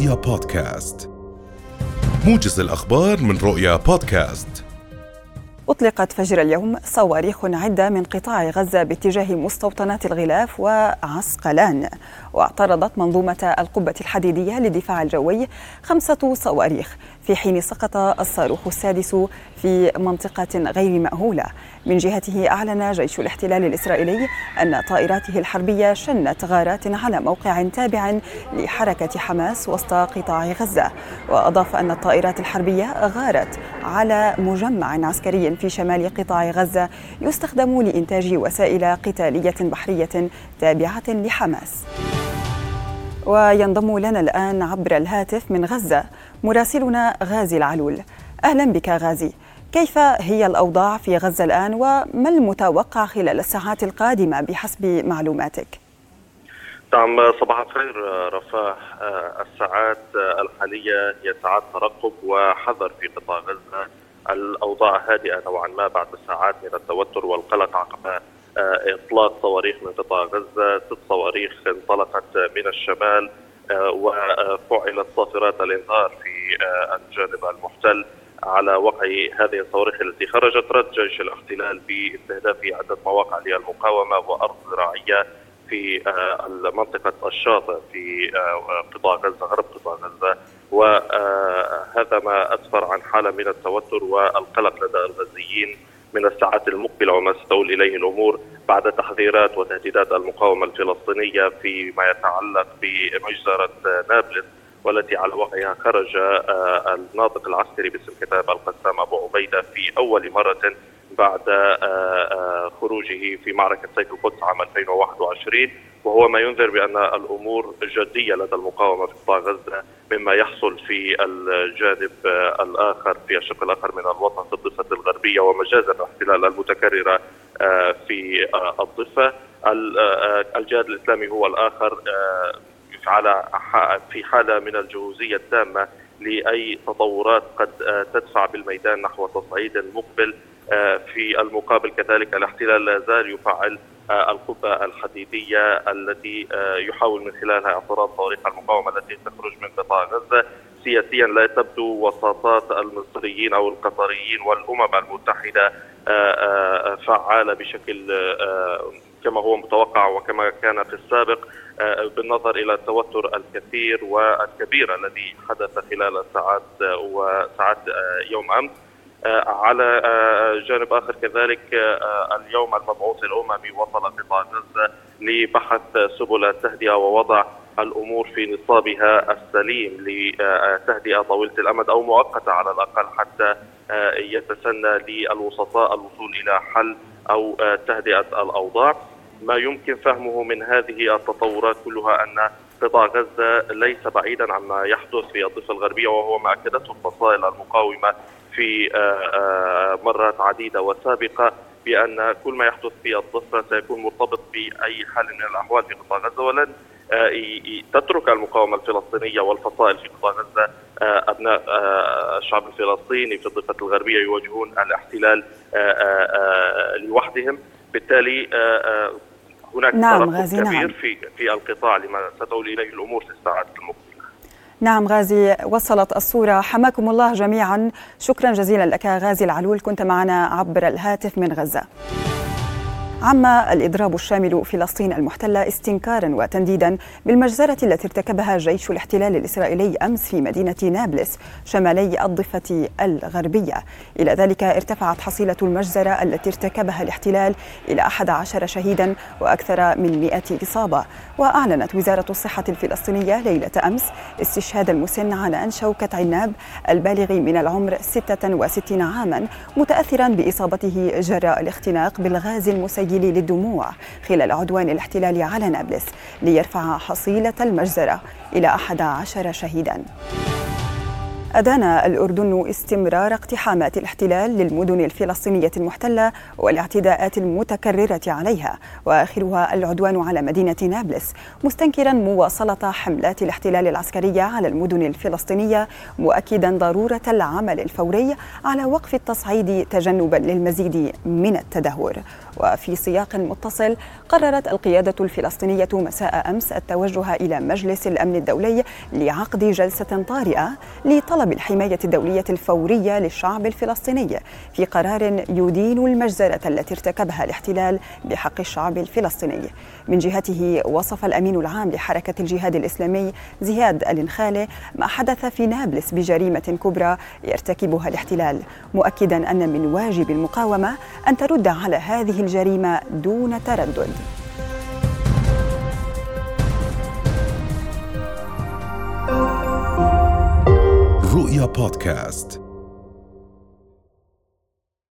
رؤيا بودكاست. موجز الأخبار من رؤيا بودكاست. أطلقت فجر اليوم صواريخ عدة من قطاع غزة باتجاه مستوطنات الغلاف وعسقلان. واعترضت منظومة القبة الحديدية للدفاع الجوي خمسة صواريخ في حين سقط الصاروخ السادس في منطقة غير مأهولة. من جهته أعلن جيش الاحتلال الإسرائيلي أن طائراته الحربية شنت غارات على موقع تابع لحركة حماس وسط قطاع غزة. وأضاف أن الطائرات الحربية غارت على مجمع عسكري في شمال قطاع غزة يستخدم لإنتاج وسائل قتالية بحرية تابعة لحماس. وينضم لنا الآن عبر الهاتف من غزة مراسلنا غازي العلول. أهلا بك غازي. كيف هي الأوضاع في غزة الآن وما المتوقع خلال الساعات القادمة بحسب معلوماتك؟ نعم صباح الخير رفاه. الساعات الحالية هي ساعات ترقب وحذر في قطاع غزة. الأوضاع هادئة نوعا ما بعد ساعات من التوتر والقلق عقب إطلاق صواريخ من قطاع غزة. ست صواريخ انطلقت من الشمال وفعلت صافرات الإنذار في الجانب المحتل. على وقع هذه الصواريخ التي خرجت رد جيش الاحتلال باستهداف عدة مواقع للمقاومة وأرض زراعية في منطقة الشاطئ في قطاع غزة غرب قطاع غزة. وهذا ما أسفر عن حالة من التوتر والقلق لدى الغزيين من الساعات المقبلة وما ستؤول إليه الأمور بعد تحذيرات وتهديدات المقاومة الفلسطينية فيما يتعلق بمجزرة نابلس. والتي على وقعها خرج الناطق العسكري باسم كتاب القسام أبو عبيدة في أول مرة بعد خروجه في معركة سيف القدس عام 2021 وهو ما ينذر بأن الأمور جدية لدى المقاومة في قطاع غزة مما يحصل في الجانب الآخر في الشق الآخر من الوطن في الضفة الغربية ومجازر الاحتلال المتكررة في الضفة. الجهاد الإسلامي هو الآخر على في حالة من الجهوزية التامة لأي تطورات قد تدفع بالميدان نحو تصعيد مقبل. في المقابل كذلك الاحتلال لا زال يفعل القبة الحديدية التي يحاول من خلالها اعتراض صواريخ المقاومة التي تخرج من قطاع غزة. سياسيا لا تبدو وساطات المصريين أو القطريين والأمم المتحدة فعالة بشكل كما هو متوقع وكما كان في السابق بالنظر إلى التوتر الكثير والكبير الذي حدث خلال الساعات وساعات يوم أمس. على جانب آخر كذلك اليوم المبعوث الاممي وصل قطاع غزة لبحث سبل التهدئة ووضع الأمور في نصابها السليم لتهدئة طويلة الأمد أو مؤقتة على الأقل حتى يتسنى للوسطاء الوصول إلى حل أو تهدئة الأوضاع. ما يمكن فهمه من هذه التطورات كلها أن قطاع غزة ليس بعيدا عما يحدث في الضفة الغربية وهو ما أكدته الفصائل المقاومة في مرات عديدة وسابقة بأن كل ما يحدث في الضفة سيكون مرتبط بأي حال من الأحوال في قطاع غزة ولن تترك المقاومة الفلسطينية والفصائل في قطاع غزة أبناء الشعب الفلسطيني في الضفة الغربية يواجهون الاحتلال لوحدهم. بالتالي هناك نعم غازي كبير نعم. في في القطاع لما ستؤول إليه الأمور في الساعات المقبلة. نعم غازي وصلت الصورة حماكم الله جميعا شكرا جزيلا لك غازي العلول كنت معنا عبر الهاتف من غزة عم الإضراب الشامل فلسطين المحتلة استنكارا وتنديدا بالمجزرة التي ارتكبها جيش الاحتلال الإسرائيلي أمس في مدينة نابلس شمالي الضفة الغربية. إلى ذلك ارتفعت حصيلة المجزرة التي ارتكبها الاحتلال إلى 11 شهيدا وأكثر من 100 إصابة. وأعلنت وزارة الصحة الفلسطينية ليلة أمس استشهاد المسن عنان شوكة عناب البالغ من العمر 66 عاما متأثرا بإصابته جراء الاختناق بالغاز المسيل للدموع خلال عدوان الاحتلال على نابلس ليرفع حصيلة المجزرة إلى 11 شهيدا. أدان الأردن استمرار اقتحامات الاحتلال للمدن الفلسطينية المحتلة والاعتداءات المتكررة عليها وآخرها العدوان على مدينة نابلس مستنكرا مواصلة حملات الاحتلال العسكرية على المدن الفلسطينية مؤكدا ضرورة العمل الفوري على وقف التصعيد تجنبا للمزيد من التدهور. وفي سياق متصل قررت القيادة الفلسطينية مساء أمس التوجه إلى مجلس الأمن الدولي لعقد جلسة طارئة لطلب الحماية الدولية الفورية للشعب الفلسطيني في قرار يدين المجزرة التي ارتكبها الاحتلال بحق الشعب الفلسطيني. من جهته وصف الأمين العام لحركة الجهاد الإسلامي زياد الإنخالي ما حدث في نابلس بجريمة كبرى يرتكبها الاحتلال مؤكدا أن من واجب المقاومة أن ترد على هذه الجريمة دون تردد. رؤيا بودكاست